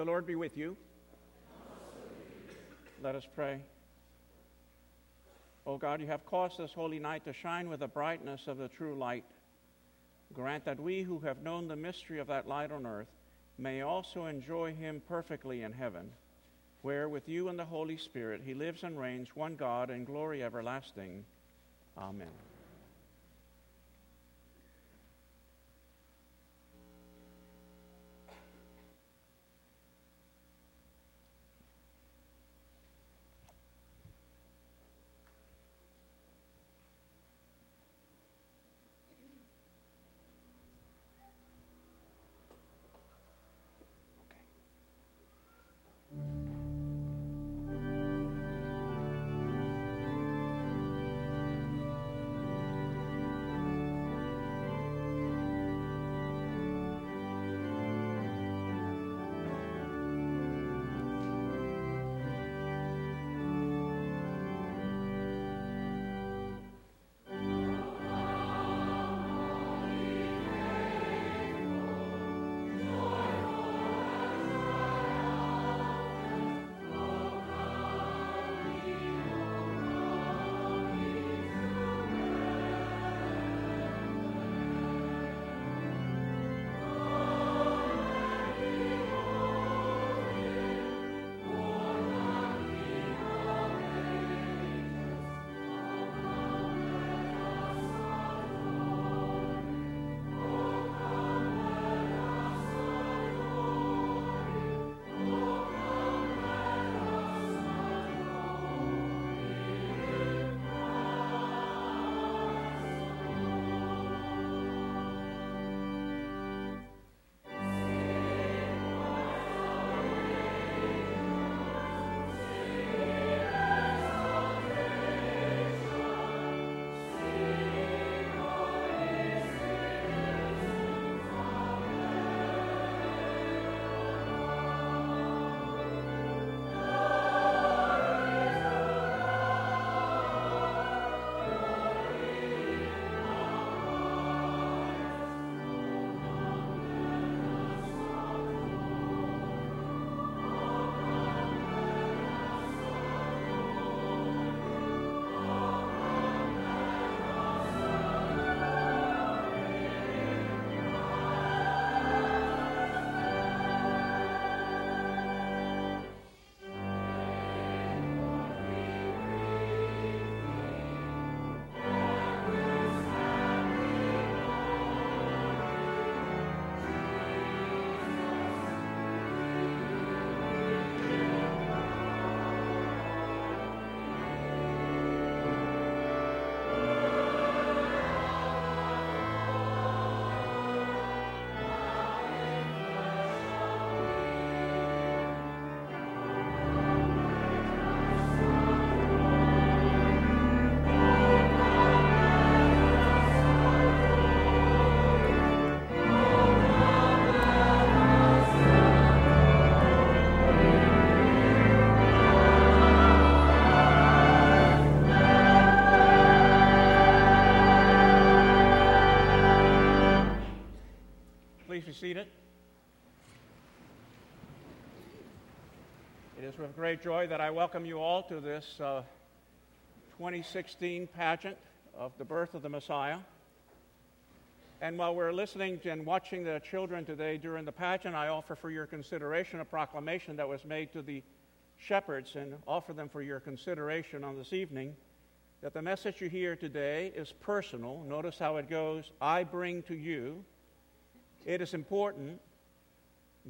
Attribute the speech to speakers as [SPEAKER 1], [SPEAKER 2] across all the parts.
[SPEAKER 1] The Lord be with you. Let us pray. O God, you have caused this holy night to shine with the brightness of the true light. Grant that we who have known the mystery of that light on earth may also enjoy him perfectly in heaven, where with you and the Holy Spirit he lives and reigns, one God, in glory everlasting. Amen. Great joy that I welcome you all to this uh, 2016 pageant of the birth of the Messiah. And while we're listening and watching the children today during the pageant, I offer for your consideration a proclamation that was made to the shepherds and offer them for your consideration on this evening that the message you hear today is personal. Notice how it goes I bring to you it is important,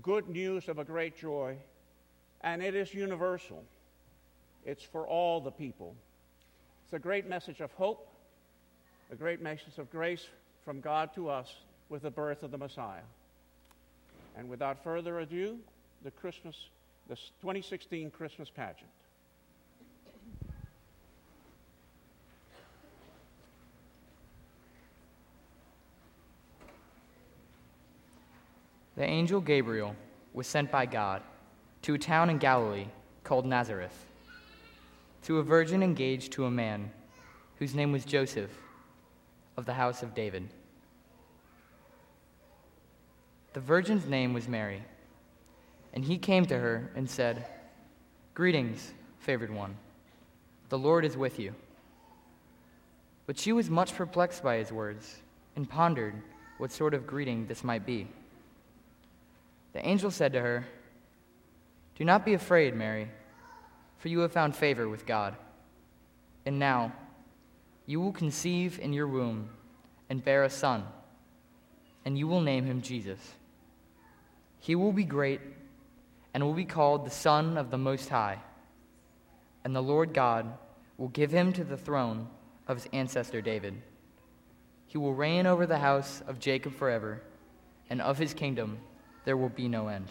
[SPEAKER 1] good news of a great joy, and it is universal. It's for all the people. It's a great message of hope, a great message of grace from God to us with the birth of the Messiah. And without further ado, the Christmas, the 2016 Christmas pageant.
[SPEAKER 2] The angel Gabriel was sent by God to a town in Galilee called Nazareth, to a virgin engaged to a man whose name was Joseph of the house of David. The virgin's name was Mary. And he came to her and said, Greetings, favored one. The Lord is with you. But she was much perplexed by his words and pondered what sort of greeting this might be. The angel said to her, Do not be afraid, Mary, for you have found favor with God. And now you will conceive in your womb and bear a son, and you will name him Jesus. He will be great and will be called the Son of the Most High. And the Lord God will give him to the throne of his ancestor David. He will reign over the house of Jacob forever, and of his kingdom there will be no end.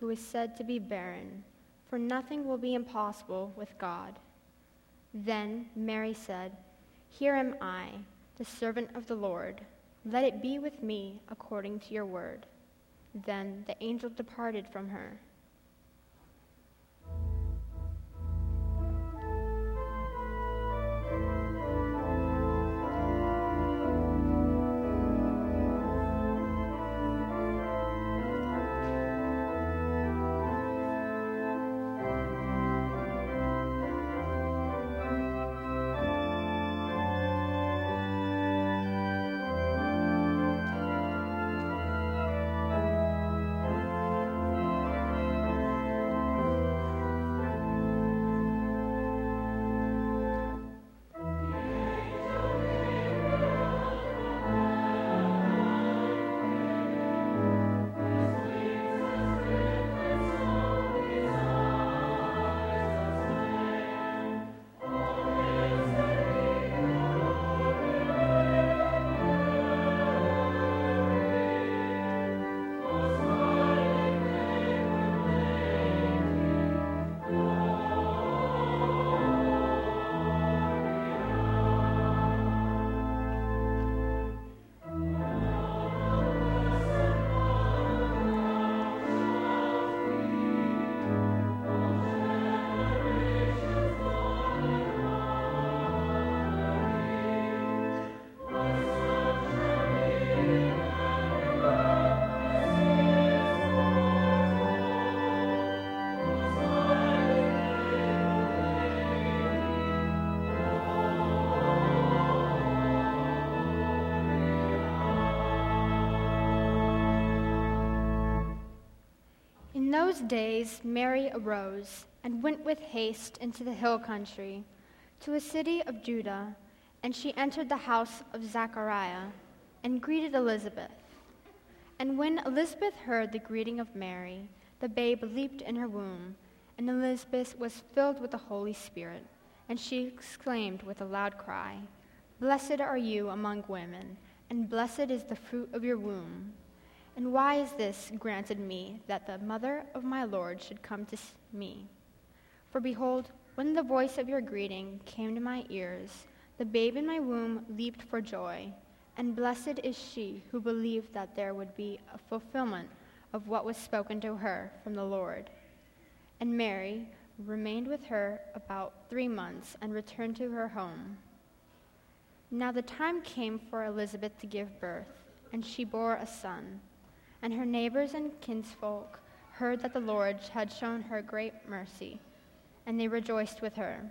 [SPEAKER 3] who is said to be barren, for nothing will be impossible with God. Then Mary said, here am I, the servant of the Lord. Let it be with me according to your word. Then the angel departed from her. Days, Mary arose and went with haste into the hill country, to a city of Judah, and she entered the house of Zachariah and greeted Elizabeth. And when Elizabeth heard the greeting of Mary, the babe leaped in her womb, and Elizabeth was filled with the Holy Spirit, and she exclaimed with a loud cry, Blessed are you among women, and blessed is the fruit of your womb. And why is this granted me that the mother of my Lord should come to me? For behold, when the voice of your greeting came to my ears, the babe in my womb leaped for joy. And blessed is she who believed that there would be a fulfillment of what was spoken to her from the Lord. And Mary remained with her about three months and returned to her home. Now the time came for Elizabeth to give birth, and she bore a son. And her neighbors and kinsfolk heard that the Lord had shown her great mercy, and they rejoiced with her.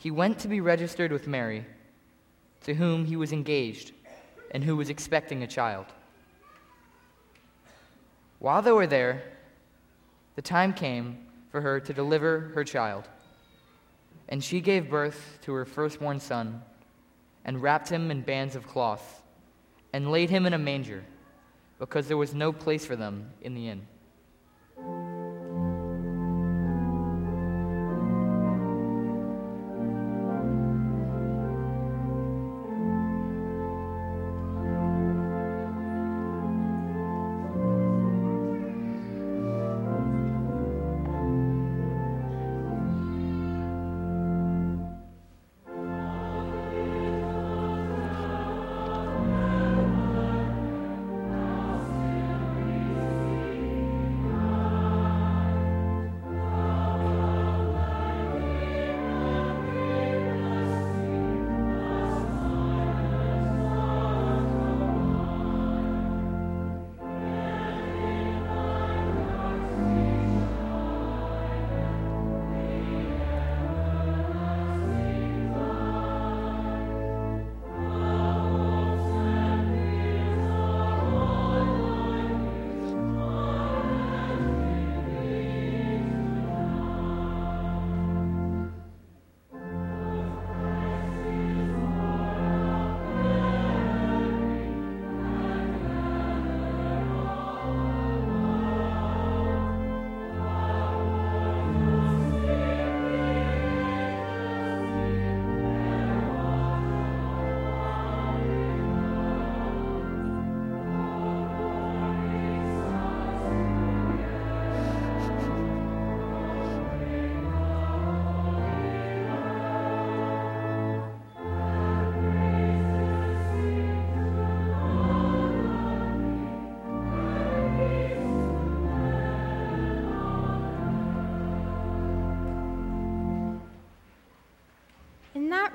[SPEAKER 2] He went to be registered with Mary, to whom he was engaged and who was expecting a child. While they were there, the time came for her to deliver her child. And she gave birth to her firstborn son, and wrapped him in bands of cloth, and laid him in a manger, because there was no place for them in the inn.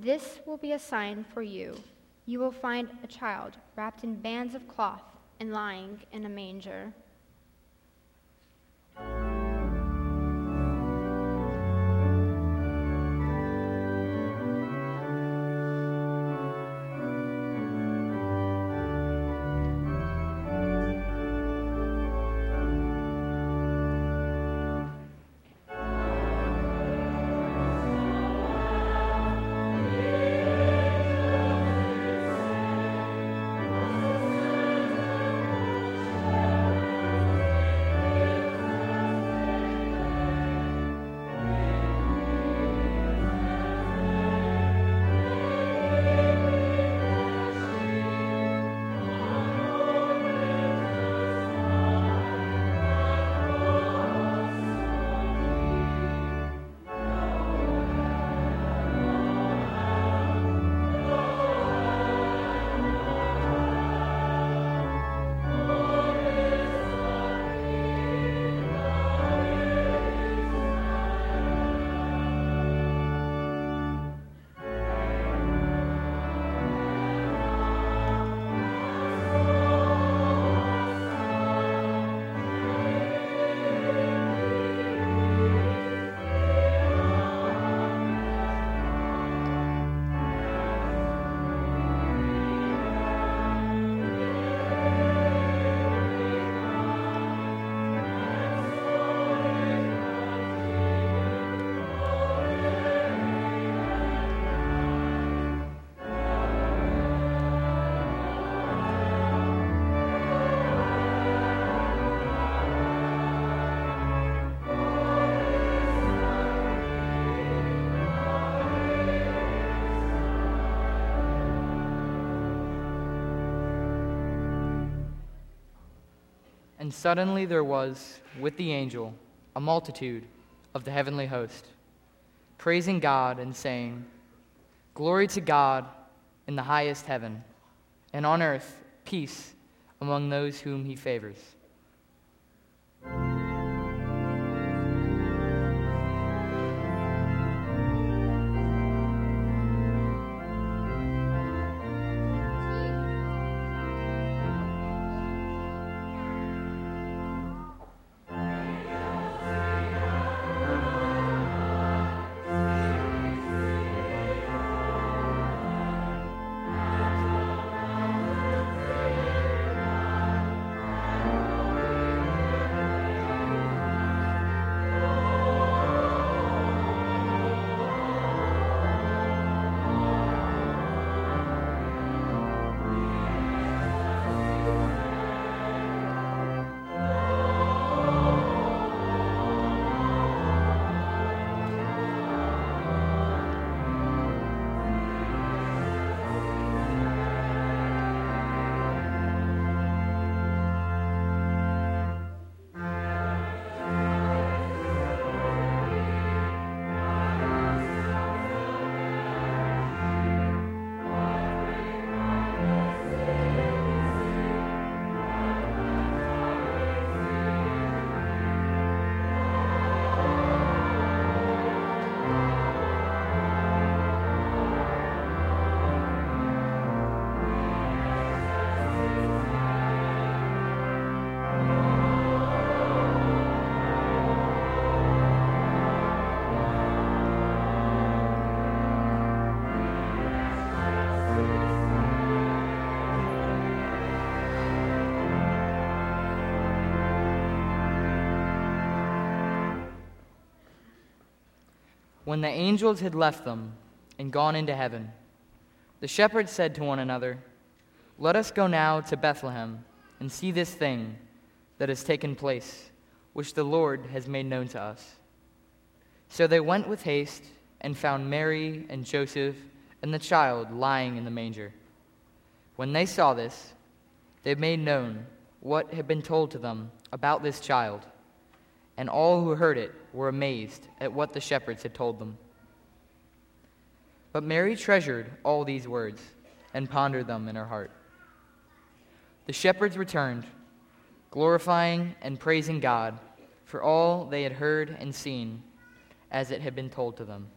[SPEAKER 3] This will be a sign for you. You will find a child wrapped in bands of cloth and lying in a manger.
[SPEAKER 2] Suddenly there was with the angel a multitude of the heavenly host, praising God and saying, Glory to God in the highest heaven, and on earth peace among those whom he favors. When the angels had left them and gone into heaven, the shepherds said to one another, Let us go now to Bethlehem and see this thing that has taken place, which the Lord has made known to us. So they went with haste and found Mary and Joseph and the child lying in the manger. When they saw this, they made known what had been told to them about this child and all who heard it were amazed at what the shepherds had told them. But Mary treasured all these words and pondered them in her heart. The shepherds returned, glorifying and praising God for all they had heard and seen as it had been told to them.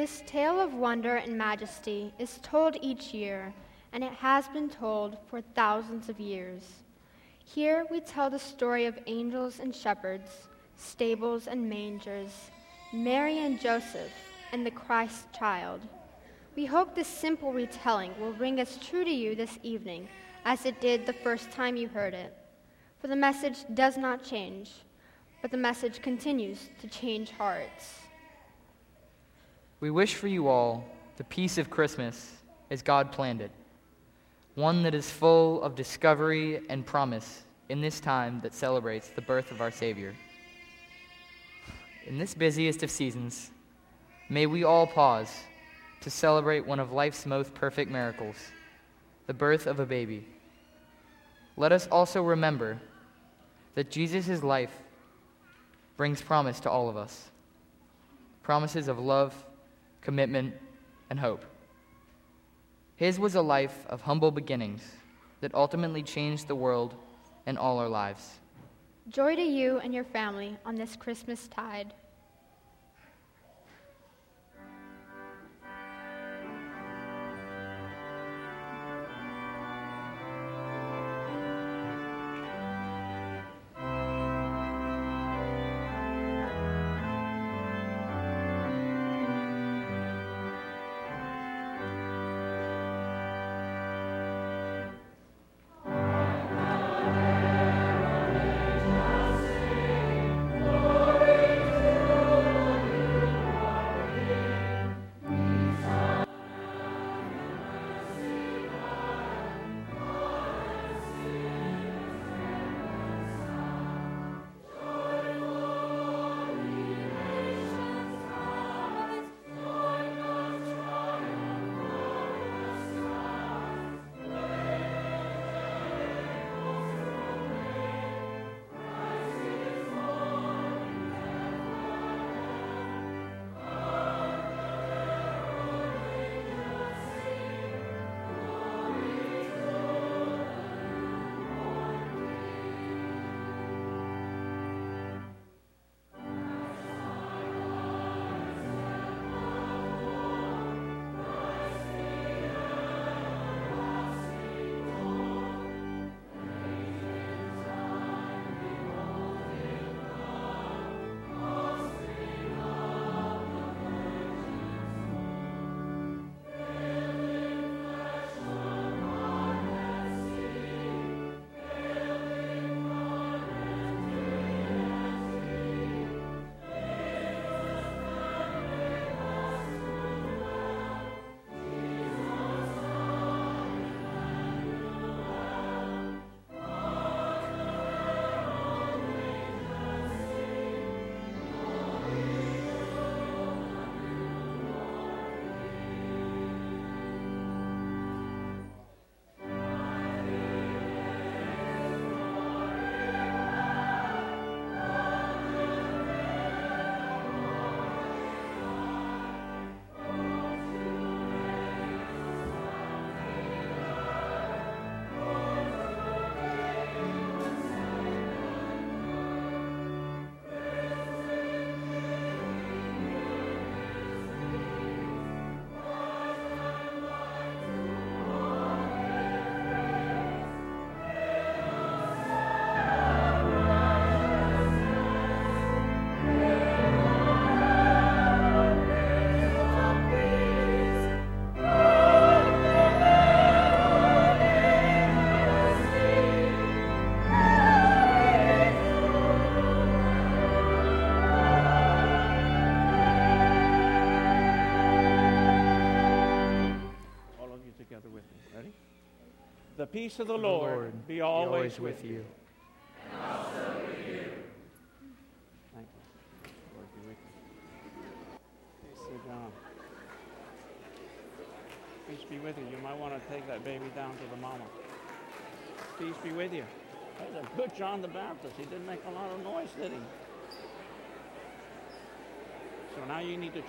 [SPEAKER 3] This tale of wonder and majesty is told each year, and it has been told for thousands of years. Here we tell the story of angels and shepherds, stables and mangers, Mary and Joseph, and the Christ child. We hope this simple retelling will ring as true to you this evening as it did the first time you heard it. For the message does not change, but the message continues to change hearts.
[SPEAKER 2] We wish for you all the peace of Christmas as God planned it, one that is full of discovery and promise in this time that celebrates the birth of our Savior. In this busiest of seasons, may we all pause to celebrate one of life's most perfect miracles the birth of a baby. Let us also remember that Jesus' life brings promise to all of us promises of love commitment, and hope. His was a life of humble beginnings that ultimately changed the world and all our lives.
[SPEAKER 3] Joy to you and your family on this Christmas tide.
[SPEAKER 1] Peace of the, Lord, Lord, be always, always with, you.
[SPEAKER 4] And also with you.
[SPEAKER 1] Thank you. Lord be with you. Hey, Sir John. Peace be with you. You might want to take that baby down to the mama. Peace be with you. That was a good John the Baptist. He didn't make a lot of noise, did he? So now you need to.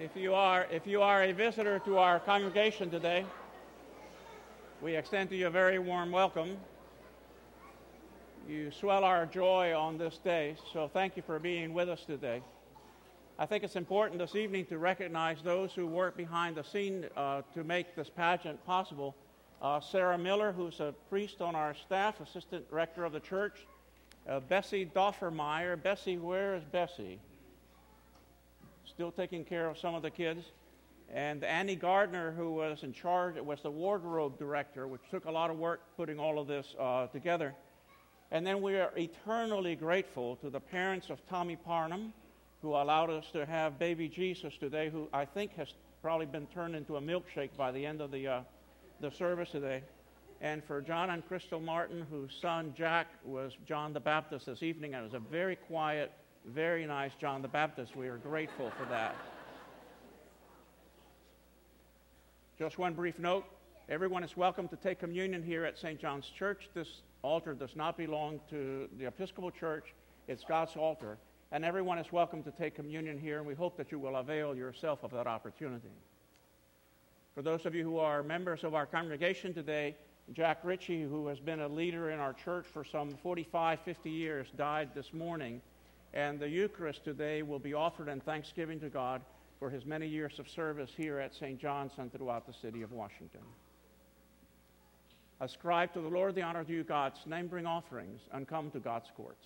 [SPEAKER 1] If you are, if you are a visitor to our congregation today, we extend to you a very warm welcome. You swell our joy on this day, so thank you for being with us today. I think it's important this evening to recognize those who work behind the scene uh, to make this pageant possible. Uh, Sarah Miller, who's a priest on our staff, assistant rector of the church. Uh, Bessie Doffermeyer. Bessie, where is Bessie? Still taking care of some of the kids. And Annie Gardner, who was in charge, was the wardrobe director, which took a lot of work putting all of this uh, together. And then we are eternally grateful to the parents of Tommy Parnham, who allowed us to have baby Jesus today, who I think has probably been turned into a milkshake by the end of the, uh, the service today. And for John and Crystal Martin, whose son Jack was John the Baptist this evening, and it was a very quiet, very nice John the Baptist. We are grateful for that. Just one brief note everyone is welcome to take communion here at St. John's Church. This altar does not belong to the Episcopal Church, it's God's altar. And everyone is welcome to take communion here, and we hope that you will avail yourself of that opportunity. For those of you who are members of our congregation today, Jack Ritchie, who has been a leader in our church for some 45, 50 years, died this morning. And the Eucharist today will be offered in thanksgiving to God for his many years of service here at St. John's and throughout the city of Washington. Ascribe to the Lord the honor due God's name, bring offerings, and come to God's courts.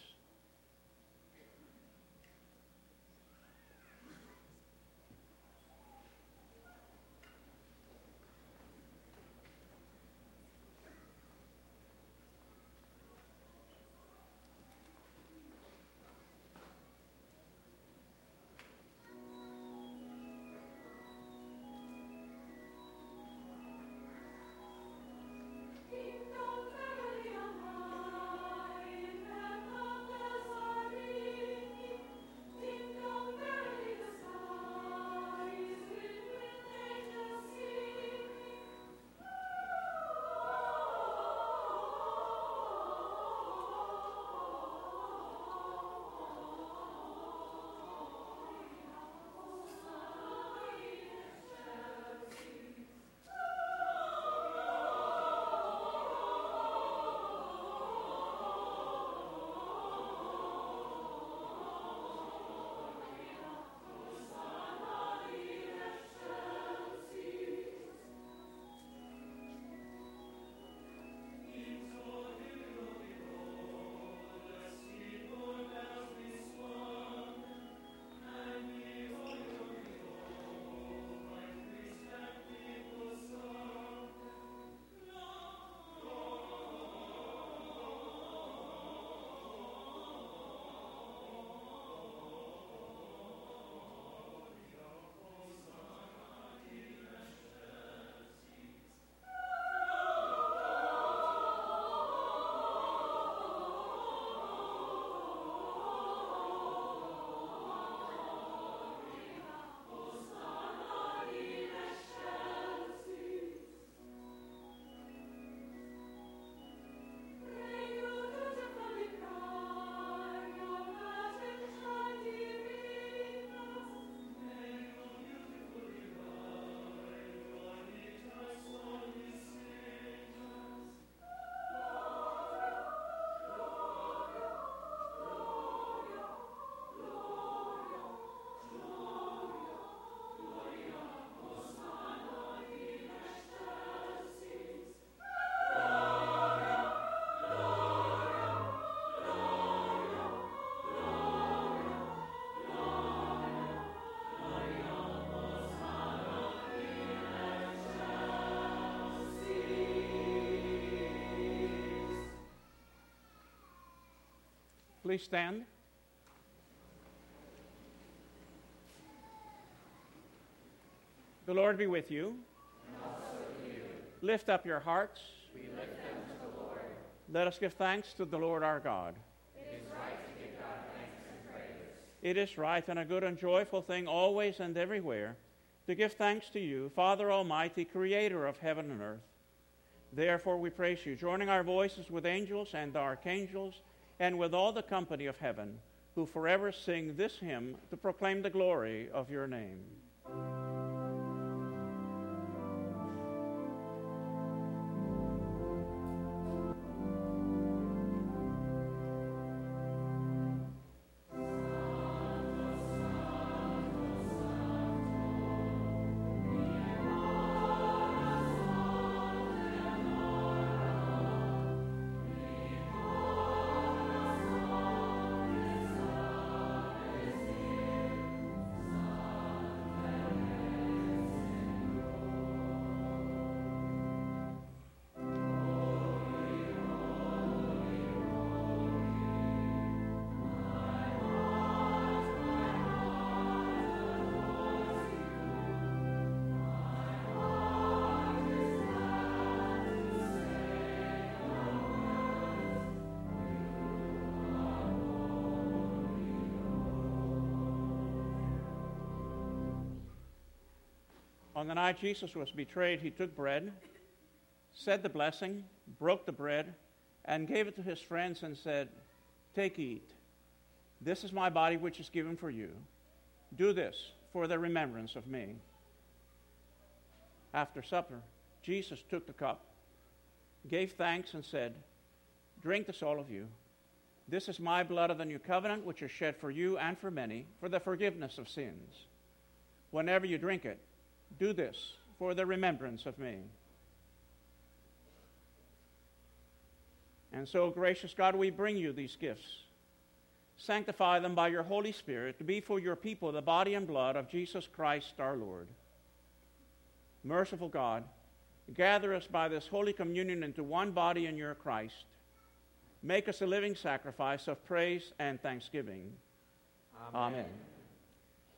[SPEAKER 1] Please stand. The Lord be with you.
[SPEAKER 4] With you.
[SPEAKER 1] Lift up your hearts. Let us give thanks to the Lord our God.
[SPEAKER 4] it is right to give God thanks and praise.
[SPEAKER 1] It is right and a good and joyful thing always and everywhere to give thanks to you, Father Almighty, creator of heaven and earth. Therefore we praise you, joining our voices with angels and archangels and with all the company of heaven, who forever sing this hymn to proclaim the glory of your name. On the night Jesus was betrayed, he took bread, said the blessing, broke the bread, and gave it to his friends and said, Take, eat. This is my body which is given for you. Do this for the remembrance of me. After supper, Jesus took the cup, gave thanks, and said, Drink this, all of you. This is my blood of the new covenant, which is shed for you and for many for the forgiveness of sins. Whenever you drink it, do this for the remembrance of me. And so, gracious God, we bring you these gifts. Sanctify them by your Holy Spirit to be for your people the body and blood of Jesus Christ our Lord. Merciful God, gather us by this holy communion into one body in your Christ. Make us a living sacrifice of praise and thanksgiving. Amen. Amen.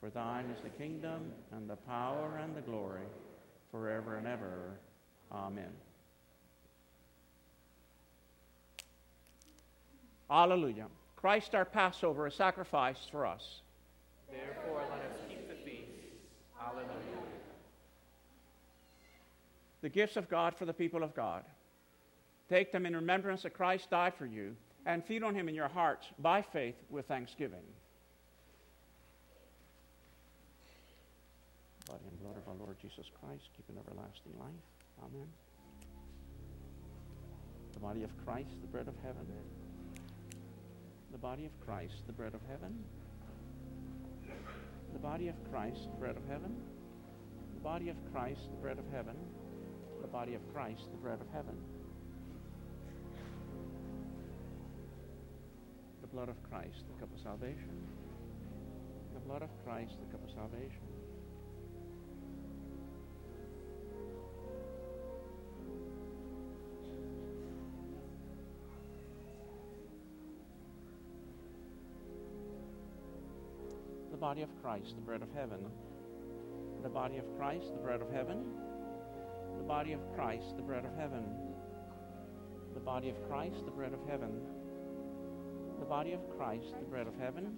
[SPEAKER 1] For thine is the kingdom, and the power, and the glory, forever and ever. Amen. Hallelujah. Christ our Passover is sacrificed for us.
[SPEAKER 4] Therefore, let us keep the feast. Hallelujah.
[SPEAKER 1] The gifts of God for the people of God. Take them in remembrance that Christ died for you, and feed on him in your hearts by faith with thanksgiving. Body and blood of our Lord Jesus Christ, keep an everlasting life. Amen. The body of Christ, the bread of heaven the body of Christ, the bread of heaven. The body of Christ, the bread of heaven. The body of Christ, the bread of heaven. The body of Christ, the bread of heaven. The blood of Christ, the cup of salvation. The blood of Christ, the cup of salvation. Body of Christ, the bread of heaven. The body of Christ, the bread of heaven. The body of Christ, the bread of heaven. The body of Christ, the bread of heaven. The body of Christ, the bread of heaven.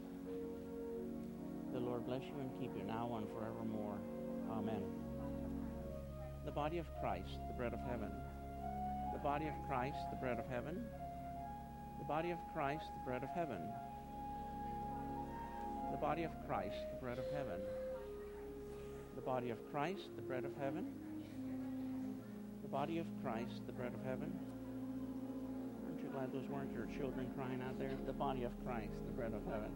[SPEAKER 1] The Lord bless you and keep you now and forevermore. Amen. The body of Christ, the bread of heaven. The body of Christ, the bread of heaven. The body of Christ, the bread of heaven the body of Christ, the bread of heaven. The body of Christ, the bread of heaven. The body of Christ, the bread of heaven. Aren't you glad those weren't your children crying out there? The body of Christ, the bread of heaven.